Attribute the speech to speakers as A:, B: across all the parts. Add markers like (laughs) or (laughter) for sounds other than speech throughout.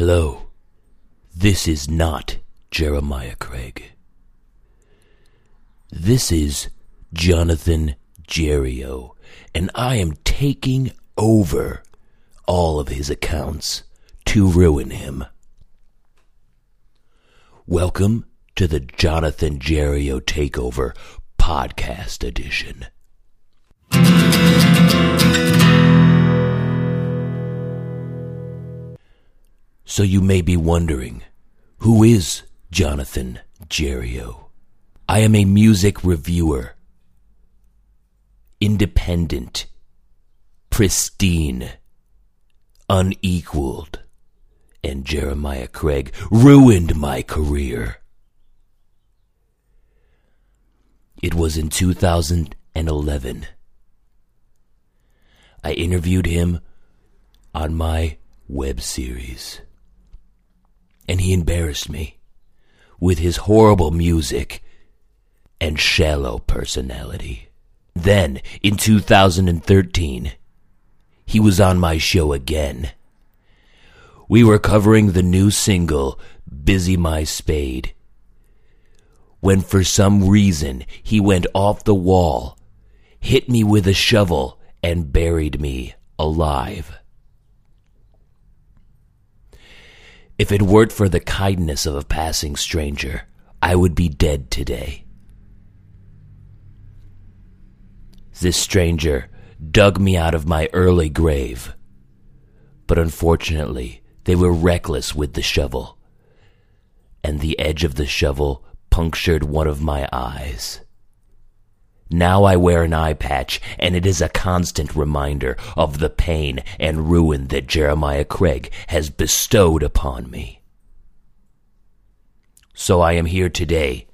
A: Hello. This is not Jeremiah Craig. This is Jonathan Jerrio, and I am taking over all of his accounts to ruin him. Welcome to the Jonathan Jerrio Takeover Podcast Edition. So you may be wondering, who is Jonathan Jerrio? I am a music reviewer. Independent. Pristine. Unequaled. And Jeremiah Craig ruined my career. It was in 2011. I interviewed him on my web series. And he embarrassed me with his horrible music and shallow personality. Then, in 2013, he was on my show again. We were covering the new single, Busy My Spade, when for some reason he went off the wall, hit me with a shovel, and buried me alive. If it weren't for the kindness of a passing stranger, I would be dead today. This stranger dug me out of my early grave, but unfortunately, they were reckless with the shovel, and the edge of the shovel punctured one of my eyes. Now I wear an eye patch, and it is a constant reminder of the pain and ruin that Jeremiah Craig has bestowed upon me. So I am here today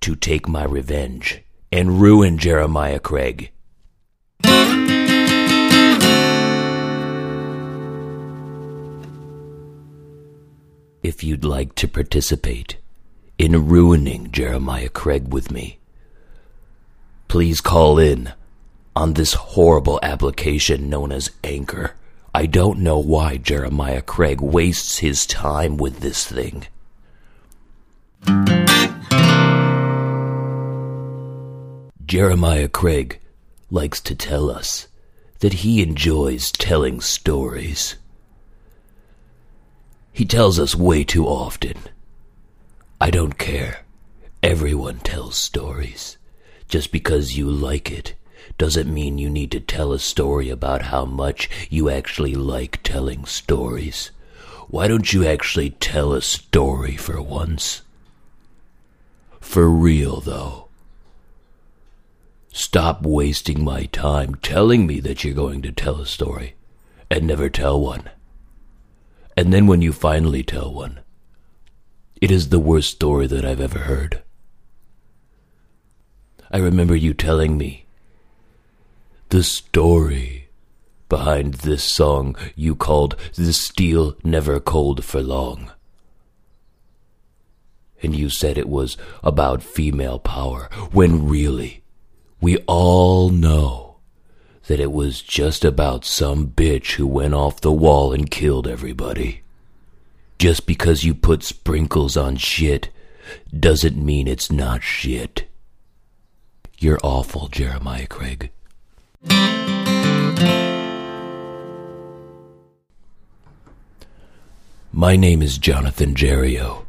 A: to take my revenge and ruin Jeremiah Craig. If you'd like to participate in ruining Jeremiah Craig with me, please call in on this horrible application known as Anchor. I don't know why Jeremiah Craig wastes his time with this thing. Jeremiah Craig likes to tell us that he enjoys telling stories. He tells us way too often. I don't care. Everyone tells stories. Just because you like it doesn't mean you need to tell a story about how much you actually like telling stories. Why don't you actually tell a story for once? For real, though. Stop wasting my time telling me that you're going to tell a story and never tell one. And then when you finally tell one, it is the worst story that I've ever heard. I remember you telling me the story behind this song you called The Steel Never Cold for Long. And you said it was about female power, when really, we all know that it was just about some bitch who went off the wall and killed everybody. Just because you put sprinkles on shit doesn't mean it's not shit. You're awful, Jeremiah Craig. My name is Jonathan Jerrio,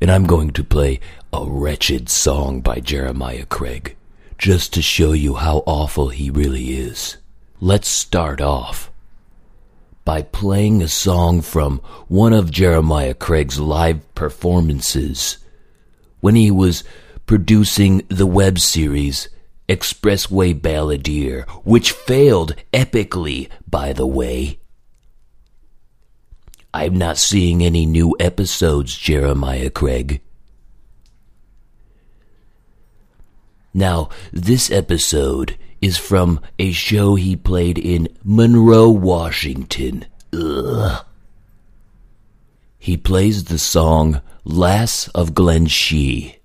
A: and I'm going to play a wretched song by Jeremiah Craig just to show you how awful he really is. Let's start off by playing a song from one of Jeremiah Craig's live performances when he was producing the web series Expressway Balladeer, which failed epically, by the way. I'm not seeing any new episodes, Jeremiah Craig. Now, this episode is from a show he played in Monroe, Washington. Ugh. He plays the song Lass of Glenshee.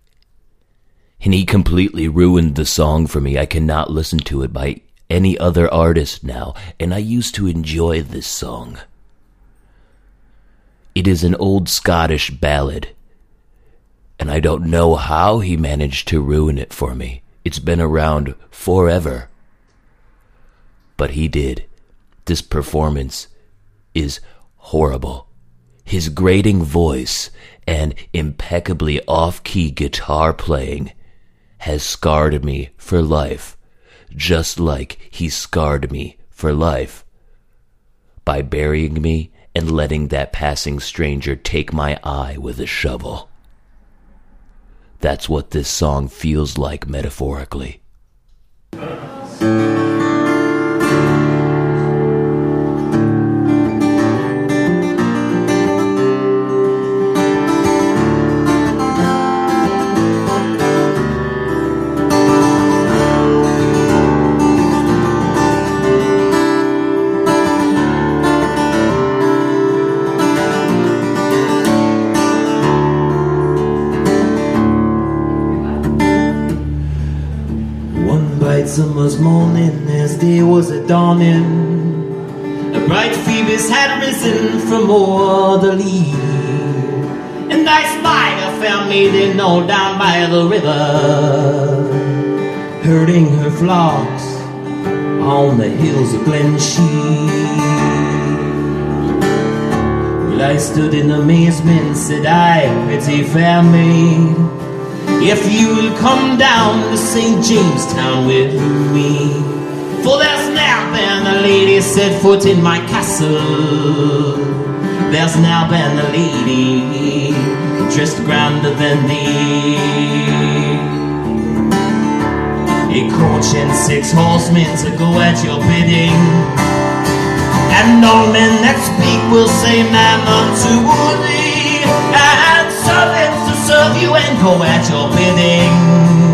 A: And he completely ruined the song for me. I cannot listen to it by any other artist now, and I used to enjoy this song. It is an old Scottish ballad, and I don't know how he managed to ruin it for me. It's been around forever. But he did. This performance is horrible. His grating voice and impeccably off key guitar playing has scarred me for life, just like he scarred me for life by burying me and letting that passing stranger take my eye with a shovel. That's what this song feels like metaphorically.
B: Was a bright Phoebus had risen from o'er the lea, and I spied a fair maiden all down by the river, herding her flocks on the hills of Glenshee. Well, I stood in amazement, said I, pretty fair maid. If you will come down to St. Jamestown with me, for there's now been a lady set foot in my castle. There's now been a lady dressed grander than thee. A coach and six horsemen to go at your bidding. And all men that speak will say, Man unto thee, and servants to serve you and go at your bidding.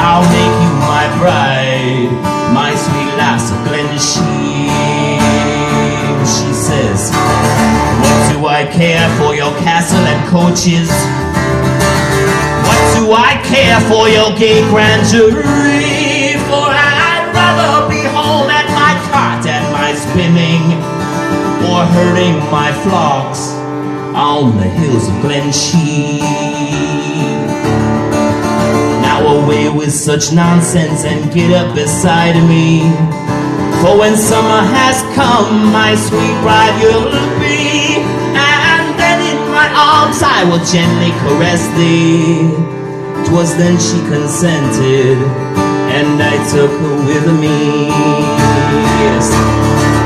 B: I'll make you my bride, my sweet lass of Glenshee. She says, What do I care for your castle and coaches? What do I care for your gay grandeur? For I'd rather be home at my cart and my spinning, or herding my flocks on the hills of Glenshee. With such nonsense and get up beside me. For when summer has come, my sweet bride you'll be, and then in my arms I will gently caress thee. 'Twas then she consented, and I took her with me. Yes.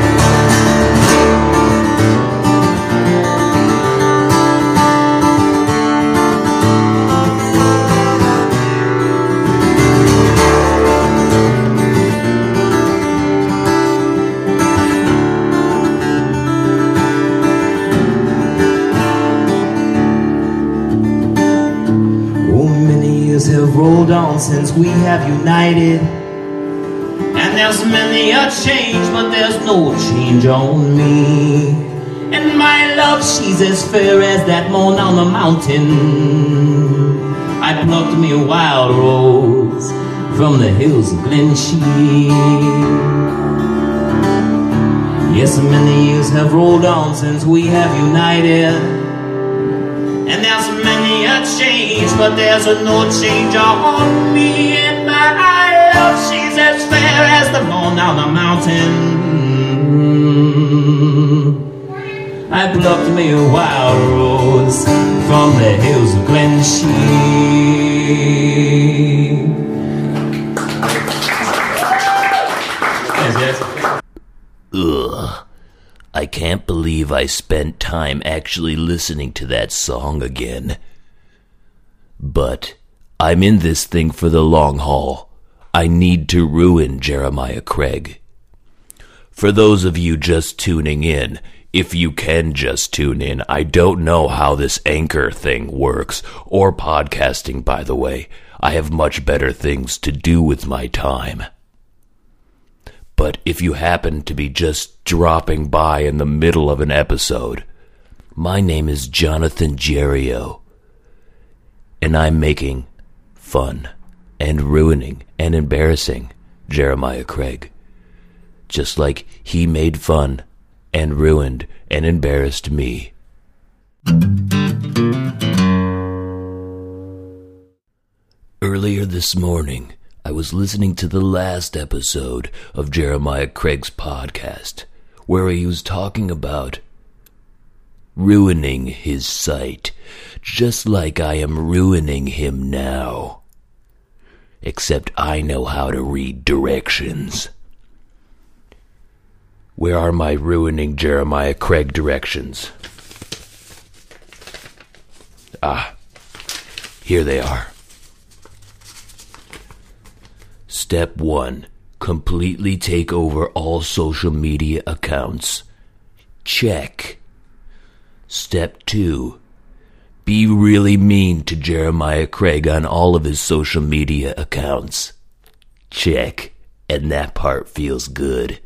B: Since we have united. And there's many a change, but there's no change on me. And my love, she's as fair as that moon on the mountain. I plucked me a wild rose from the hills of Glenshee. Yes, many years have rolled on since we have united. And there's many a change, but there's a no change on me. And my love, she's as fair as the moon on the mountain. I plucked me a wild rose from the hills of Glenshee.
A: I can't believe I spent time actually listening to that song again. But I'm in this thing for the long haul. I need to ruin Jeremiah Craig. For those of you just tuning in, if you can just tune in, I don't know how this anchor thing works, or podcasting, by the way. I have much better things to do with my time. But if you happen to be just dropping by in the middle of an episode, my name is Jonathan Jerrio, and I'm making fun and ruining and embarrassing Jeremiah Craig, just like he made fun and ruined and embarrassed me. Earlier this morning, I was listening to the last episode of Jeremiah Craig's podcast, where he was talking about ruining his sight, just like I am ruining him now. Except I know how to read directions. Where are my ruining Jeremiah Craig directions? Ah, here they are. Step 1 Completely take over all social media accounts. Check. Step 2 Be really mean to Jeremiah Craig on all of his social media accounts. Check. And that part feels good.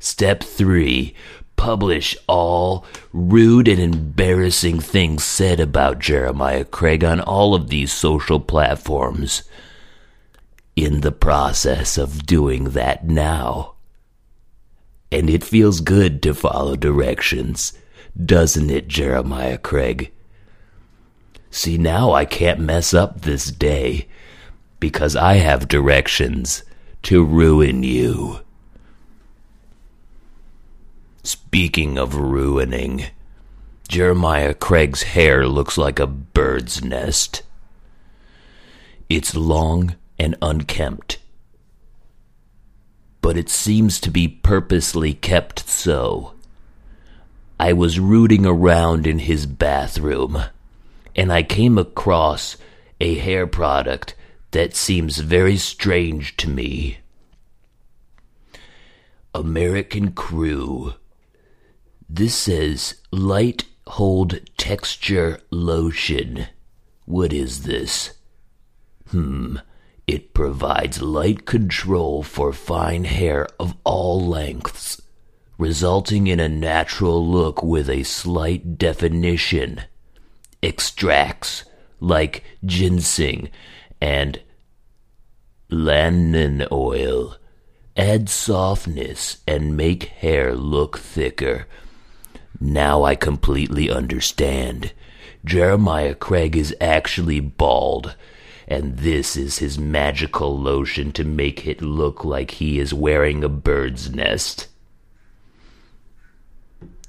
A: Step 3 Publish all rude and embarrassing things said about Jeremiah Craig on all of these social platforms in the process of doing that now. And it feels good to follow directions, doesn't it, Jeremiah Craig? See, now I can't mess up this day because I have directions to ruin you. Speaking of ruining, Jeremiah Craig's hair looks like a bird's nest. It's long and unkempt. But it seems to be purposely kept so. I was rooting around in his bathroom, and I came across a hair product that seems very strange to me. American Crew. This says light hold texture lotion. What is this? Hmm. It provides light control for fine hair of all lengths, resulting in a natural look with a slight definition. Extracts like ginseng and lanolin oil add softness and make hair look thicker. Now I completely understand. Jeremiah Craig is actually bald and this is his magical lotion to make it look like he is wearing a bird's nest.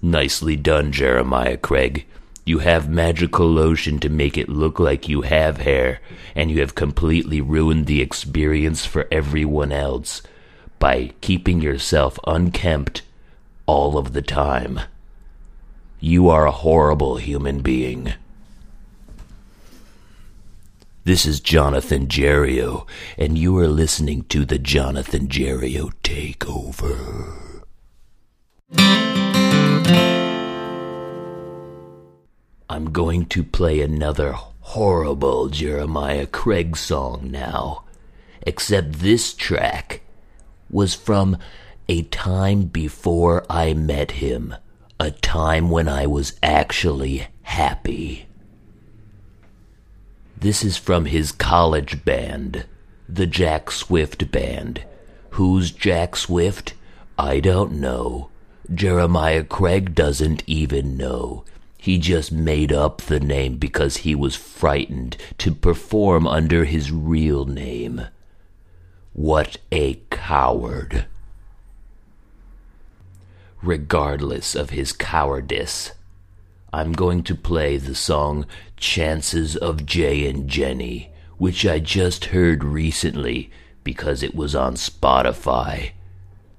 A: Nicely done, Jeremiah Craig. You have magical lotion to make it look like you have hair, and you have completely ruined the experience for everyone else by keeping yourself unkempt all of the time. You are a horrible human being. This is Jonathan Jerrio, and you are listening to the Jonathan Jerrio Takeover. I'm going to play another horrible Jeremiah Craig song now, except this track was from a time before I met him, a time when I was actually happy. This is from his college band, the Jack Swift Band. Who's Jack Swift? I don't know. Jeremiah Craig doesn't even know. He just made up the name because he was frightened to perform under his real name. What a coward. Regardless of his cowardice, I'm going to play the song Chances of Jay and Jenny, which I just heard recently because it was on Spotify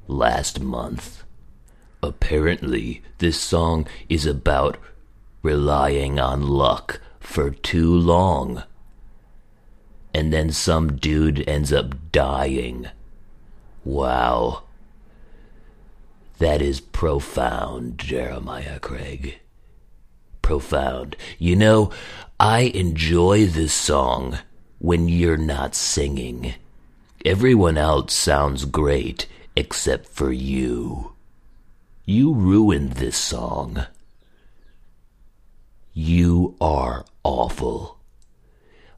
A: last month. Apparently, this song is about relying on luck for too long. And then some dude ends up dying. Wow. That is profound, Jeremiah Craig profound. You know, I enjoy this song when you're not singing. Everyone else sounds great except for you. You ruined this song. You are awful.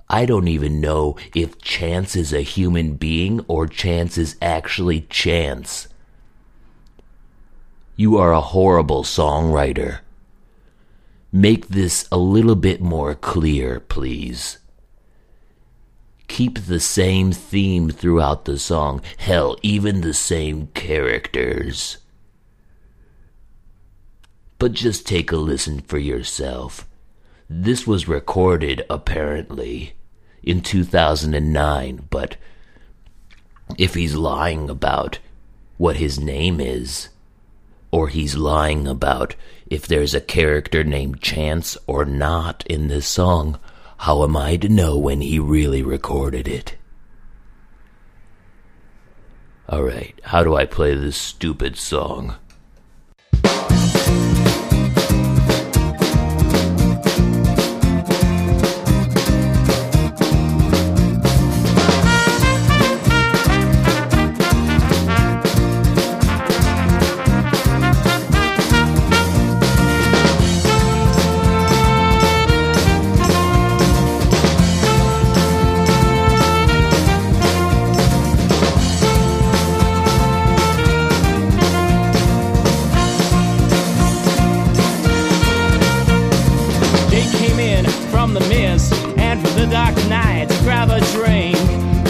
A: I don't even know if Chance is a human being or Chance is actually Chance. You are a horrible songwriter. Make this a little bit more clear, please. Keep the same theme throughout the song, hell, even the same characters. But just take a listen for yourself. This was recorded, apparently, in 2009, but if he's lying about what his name is, or he's lying about if there's a character named Chance or not in this song. How am I to know when he really recorded it? Alright, how do I play this stupid song?
B: from the mist and from the dark night to grab a drink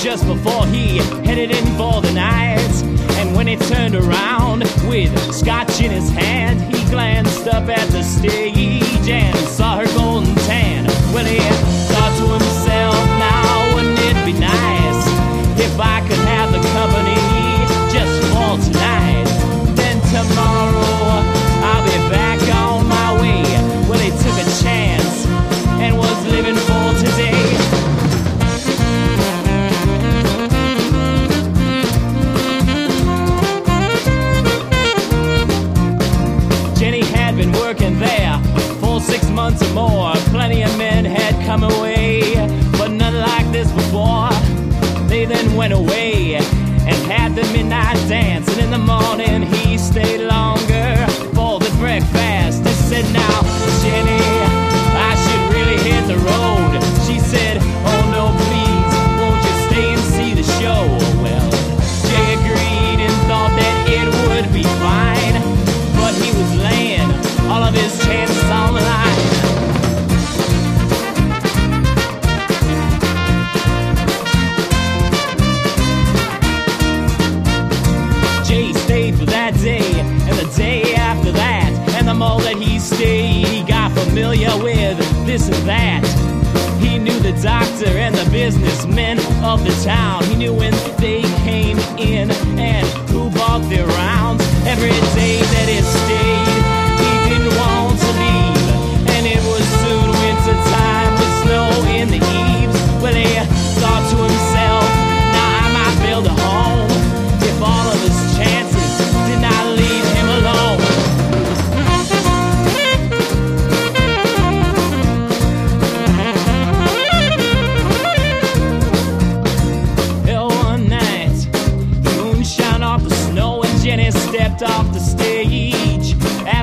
B: just before he headed in for the night. And when he turned around with scotch in his hand, he glanced up at the stage and saw her golden tan. Well, he thought to himself. in the morning. He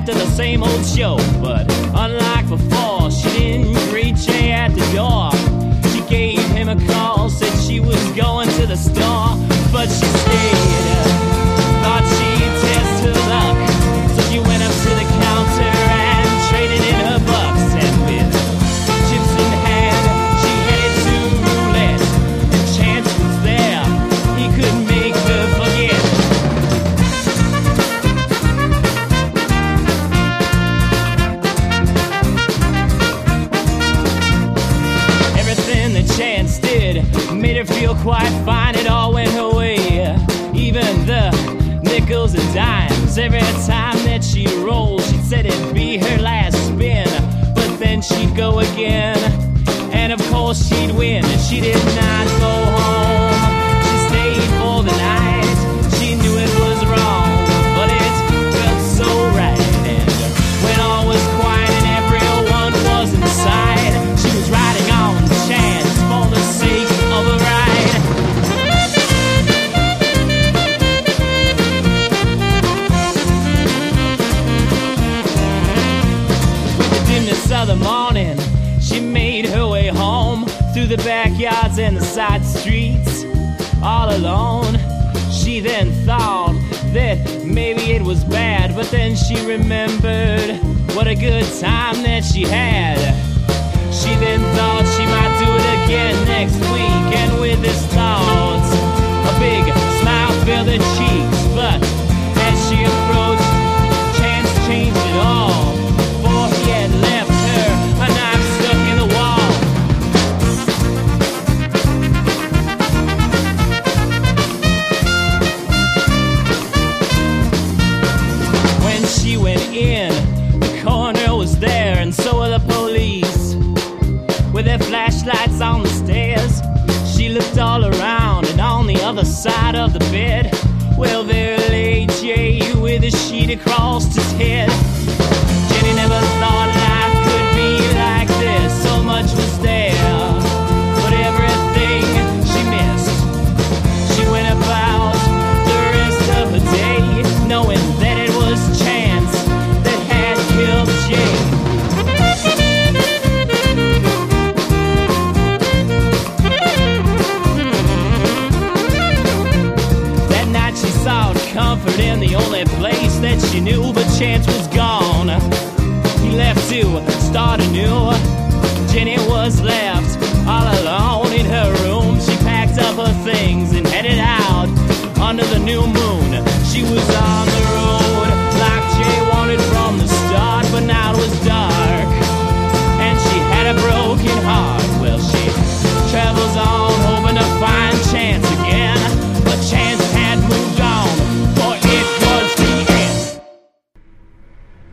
B: to the same old show. But unlike before, she didn't greet Jay at the door. She gave him a call, said she was going to the store, but she in the side streets, all alone. She then thought that maybe it was bad, but then she remembered what a good time that she had. She then thought she might do it again next week, and with this thought, a big smile filled her cheeks. Side of the bed, well, there lay Jay with a sheet across his head. Knew, but chance was gone. He left to start anew. Jenny was left all alone in her room. She packed up her things and headed out under the new moon.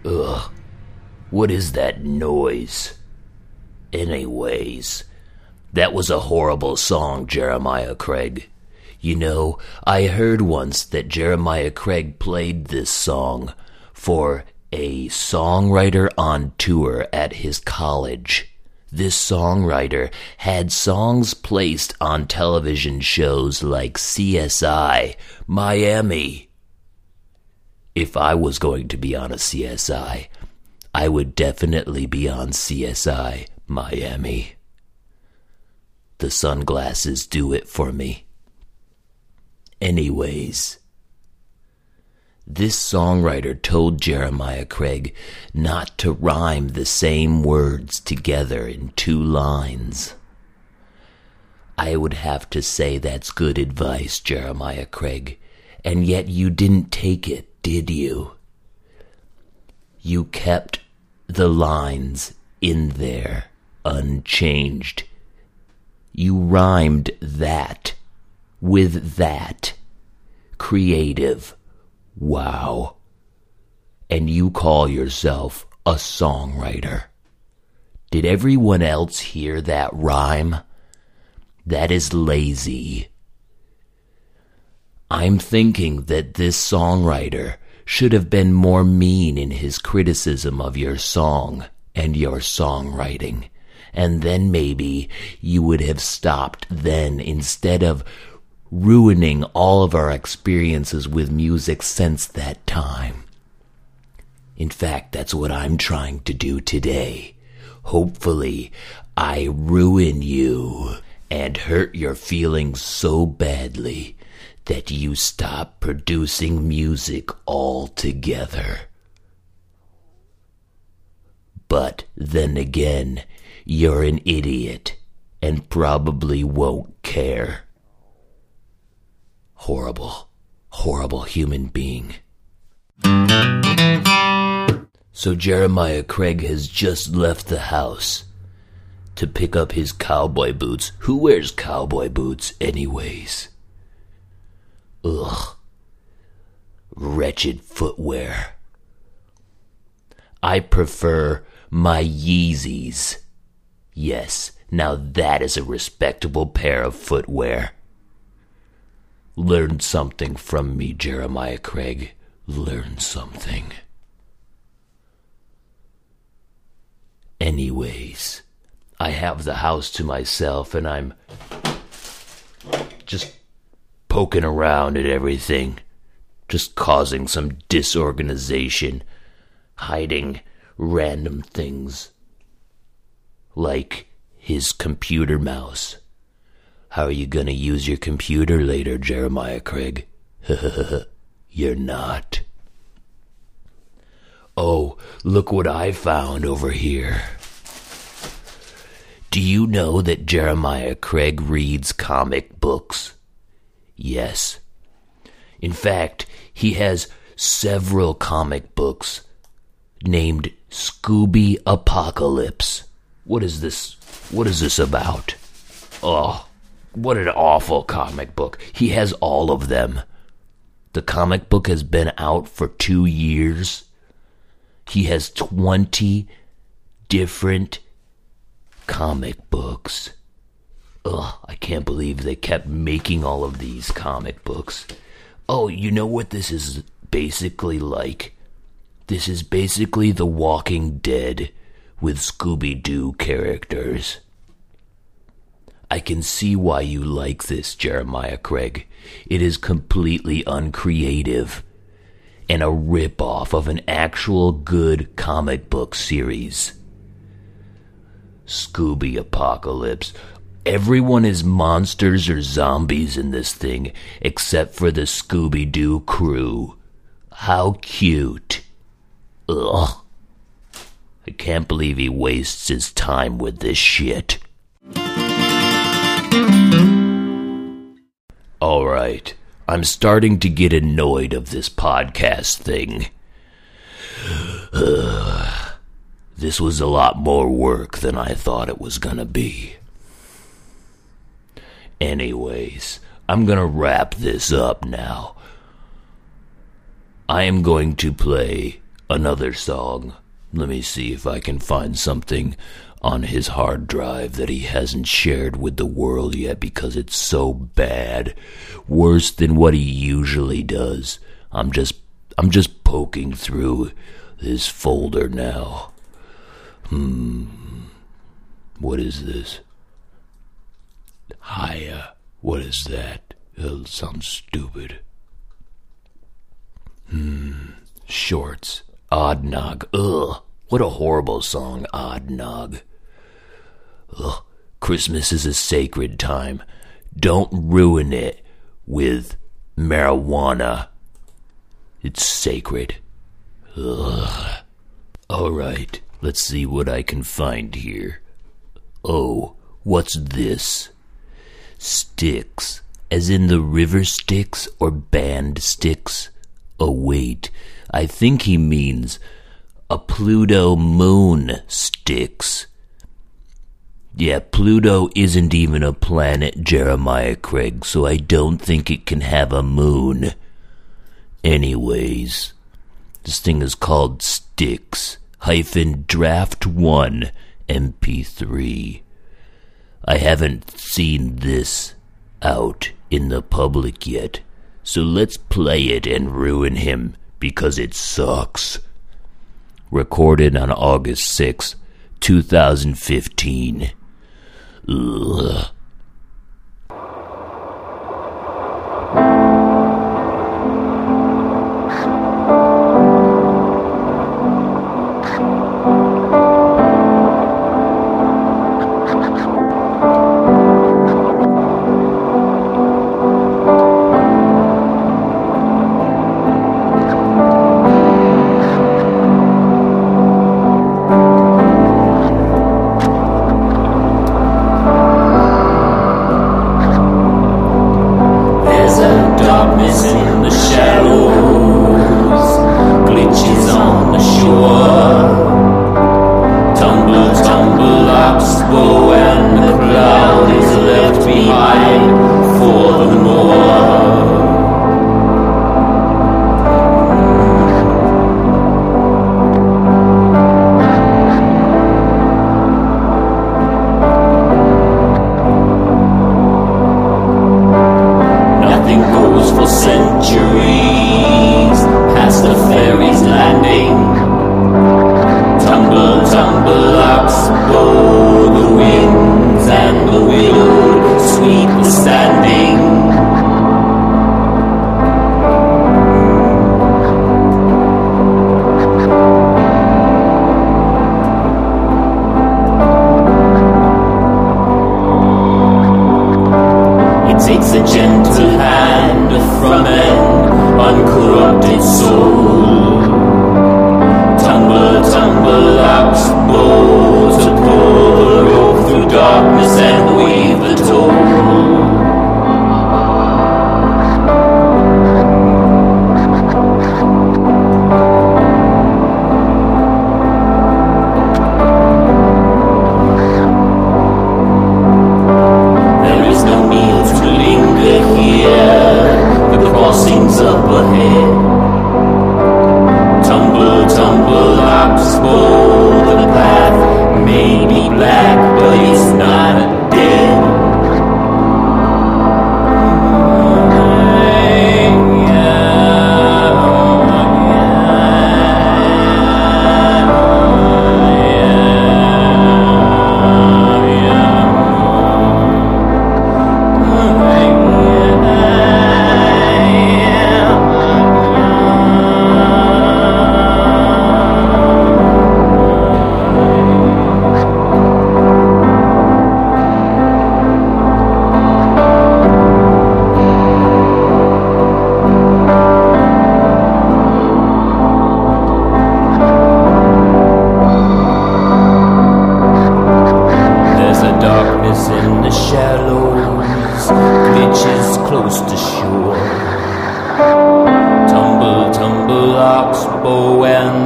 A: Ugh. What is that noise? Anyways, that was a horrible song, Jeremiah Craig. You know, I heard once that Jeremiah Craig played this song for a songwriter on tour at his college. This songwriter had songs placed on television shows like CSI, Miami. If I was going to be on a CSI, I would definitely be on CSI Miami. The sunglasses do it for me. Anyways, this songwriter told Jeremiah Craig not to rhyme the same words together in two lines. I would have to say that's good advice, Jeremiah Craig, and yet you didn't take it, did you? You kept the lines in there unchanged. You rhymed that with that. Creative. Wow. And you call yourself a songwriter. Did everyone else hear that rhyme? That is lazy. I'm thinking that this songwriter should have been more mean in his criticism of your song and your songwriting. And then maybe you would have stopped then instead of ruining all of our experiences with music since that time. In fact, that's what I'm trying to do today. Hopefully, I ruin you and hurt your feelings so badly that you stop producing music altogether. But then again, you're an idiot and probably won't care. Horrible, horrible human being. So Jeremiah Craig has just left the house to pick up his cowboy boots. Who wears cowboy boots, anyways? Ugh. Wretched footwear. I prefer my Yeezys. Yes, now that is a respectable pair of footwear. Learn something from me, Jeremiah Craig. Learn something. Anyways, I have the house to myself and I'm just poking around at everything, just causing some disorganization, hiding random things like his computer mouse. How are you gonna use your computer later, Jeremiah Craig? (laughs) You're not. Oh, look what I found over here. Do you know that Jeremiah Craig reads comic books? Yes. In fact, he has several comic books named Scooby Apocalypse. What is this? What is this about? Oh, what an awful comic book. He has all of them. The comic book has been out for two years. He has 20 different comic books. Ugh, I can't believe they kept making all of these comic books. Oh, you know what this is basically like? This is basically The Walking Dead with Scooby Doo characters. I can see why you like this, Jeremiah Craig. It is completely uncreative and a rip-off of an actual good comic book series. Scooby Apocalypse. Everyone is monsters or zombies in this thing, except for the Scooby Doo crew. How cute. Ugh. I can't believe he wastes his time with this shit. Alright, I'm starting to get annoyed of this podcast thing. (sighs) this was a lot more work than I thought it was gonna be. Anyways, I'm gonna wrap this up now. I am going to play another song. Let me see if I can find something on his hard drive that he hasn't shared with the world yet because it's so bad. Worse than what he usually does. I'm just I'm just poking through this folder now. Hmm. What is this? Hiya. What is that? It sounds stupid. Hmm. Shorts. Odd Nog. Ugh. What a horrible song, Odd Nog. Ugh. Christmas is a sacred time. Don't ruin it with marijuana. It's sacred. Ugh. All right, let's see what I can find here. Oh, what's this? Sticks, as in the river Styx or band Styx? Oh, wait, I think he means a Pluto moon Styx. Yeah, Pluto isn't even a planet, Jeremiah Craig, so I don't think it can have a moon. Anyways, this thing is called Styx hyphen draft 1 MP3. I haven't seen this out in the public yet, so let's play it and ruin him because it sucks. Recorded on August 6, 2015. Ugh.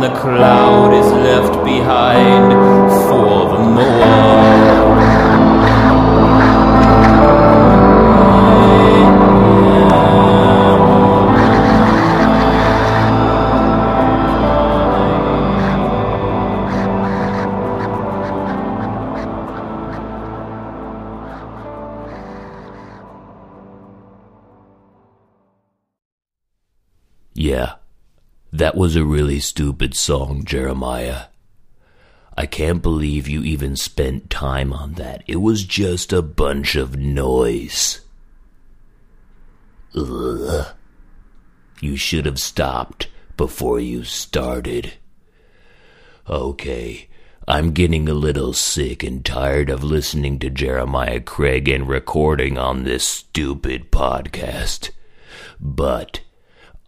C: The cloud is left behind for the more.
A: Was a really stupid song, Jeremiah. I can't believe you even spent time on that. It was just a bunch of noise. Ugh. You should have stopped before you started. Okay, I'm getting a little sick and tired of listening to Jeremiah Craig and recording on this stupid podcast. But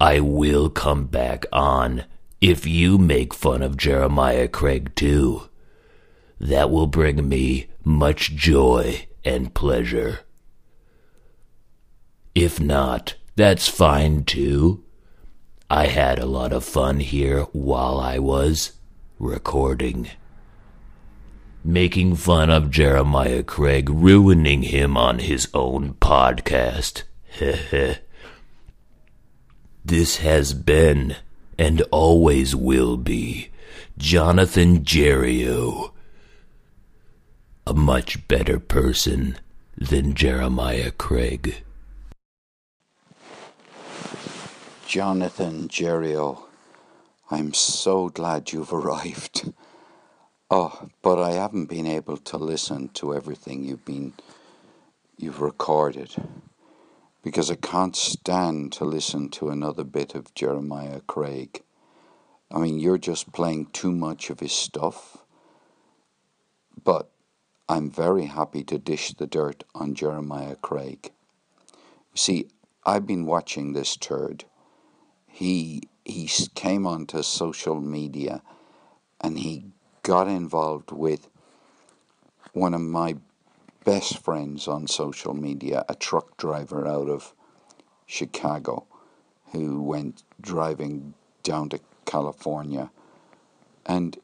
A: I will come back on if you make fun of Jeremiah Craig too. That will bring me much joy and pleasure. If not, that's fine too. I had a lot of fun here while I was recording. Making fun of Jeremiah Craig, ruining him on his own podcast. Heh (laughs) This has been and always will be Jonathan Jerrio. A much better person than Jeremiah Craig.
D: Jonathan Jerrio, I'm so glad you've arrived. Oh, but I haven't been able to listen to everything you've been you've recorded because I can't stand to listen to another bit of Jeremiah Craig. I mean, you're just playing too much of his stuff. But I'm very happy to dish the dirt on Jeremiah Craig. You see, I've been watching this turd. He he came onto social media and he got involved with one of my best friends on social media, a truck driver out of Chicago who went driving down to California and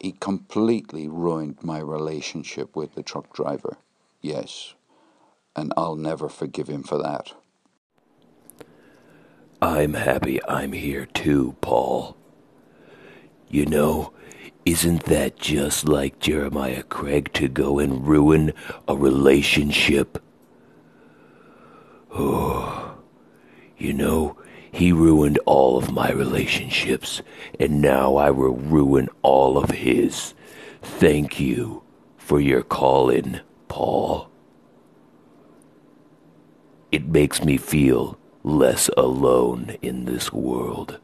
D: he completely ruined my relationship with the truck driver. Yes. And I'll never forgive him for that.
A: I'm happy I'm here too, Paul. You know, isn't that just like Jeremiah Craig to go and ruin a relationship? Oh, you know, he ruined all of my relationships, and now I will ruin all of his. Thank you for your call in, Paul. It makes me feel less alone in this world.